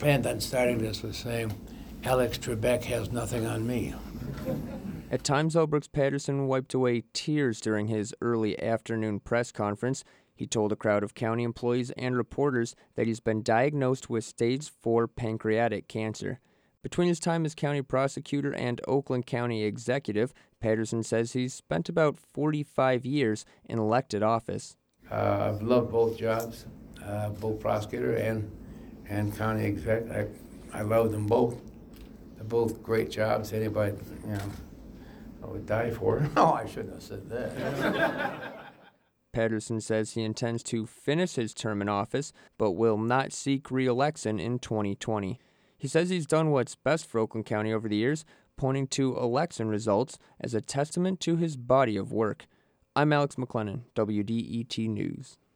planned on starting this with saying, Alex Trebek has nothing on me. At times, though, Patterson wiped away tears during his early afternoon press conference. He told a crowd of county employees and reporters that he's been diagnosed with stage 4 pancreatic cancer. Between his time as county prosecutor and Oakland County executive, Patterson says he's spent about 45 years in elected office. Uh, I've loved both jobs, uh, both prosecutor and, and county exec. I, I love them both. They're both great jobs. Anybody, you know, I would die for. No, I shouldn't have said that. Patterson says he intends to finish his term in office, but will not seek re election in 2020. He says he's done what's best for Oakland County over the years, pointing to election results as a testament to his body of work. I'm Alex McLenon, WDET News.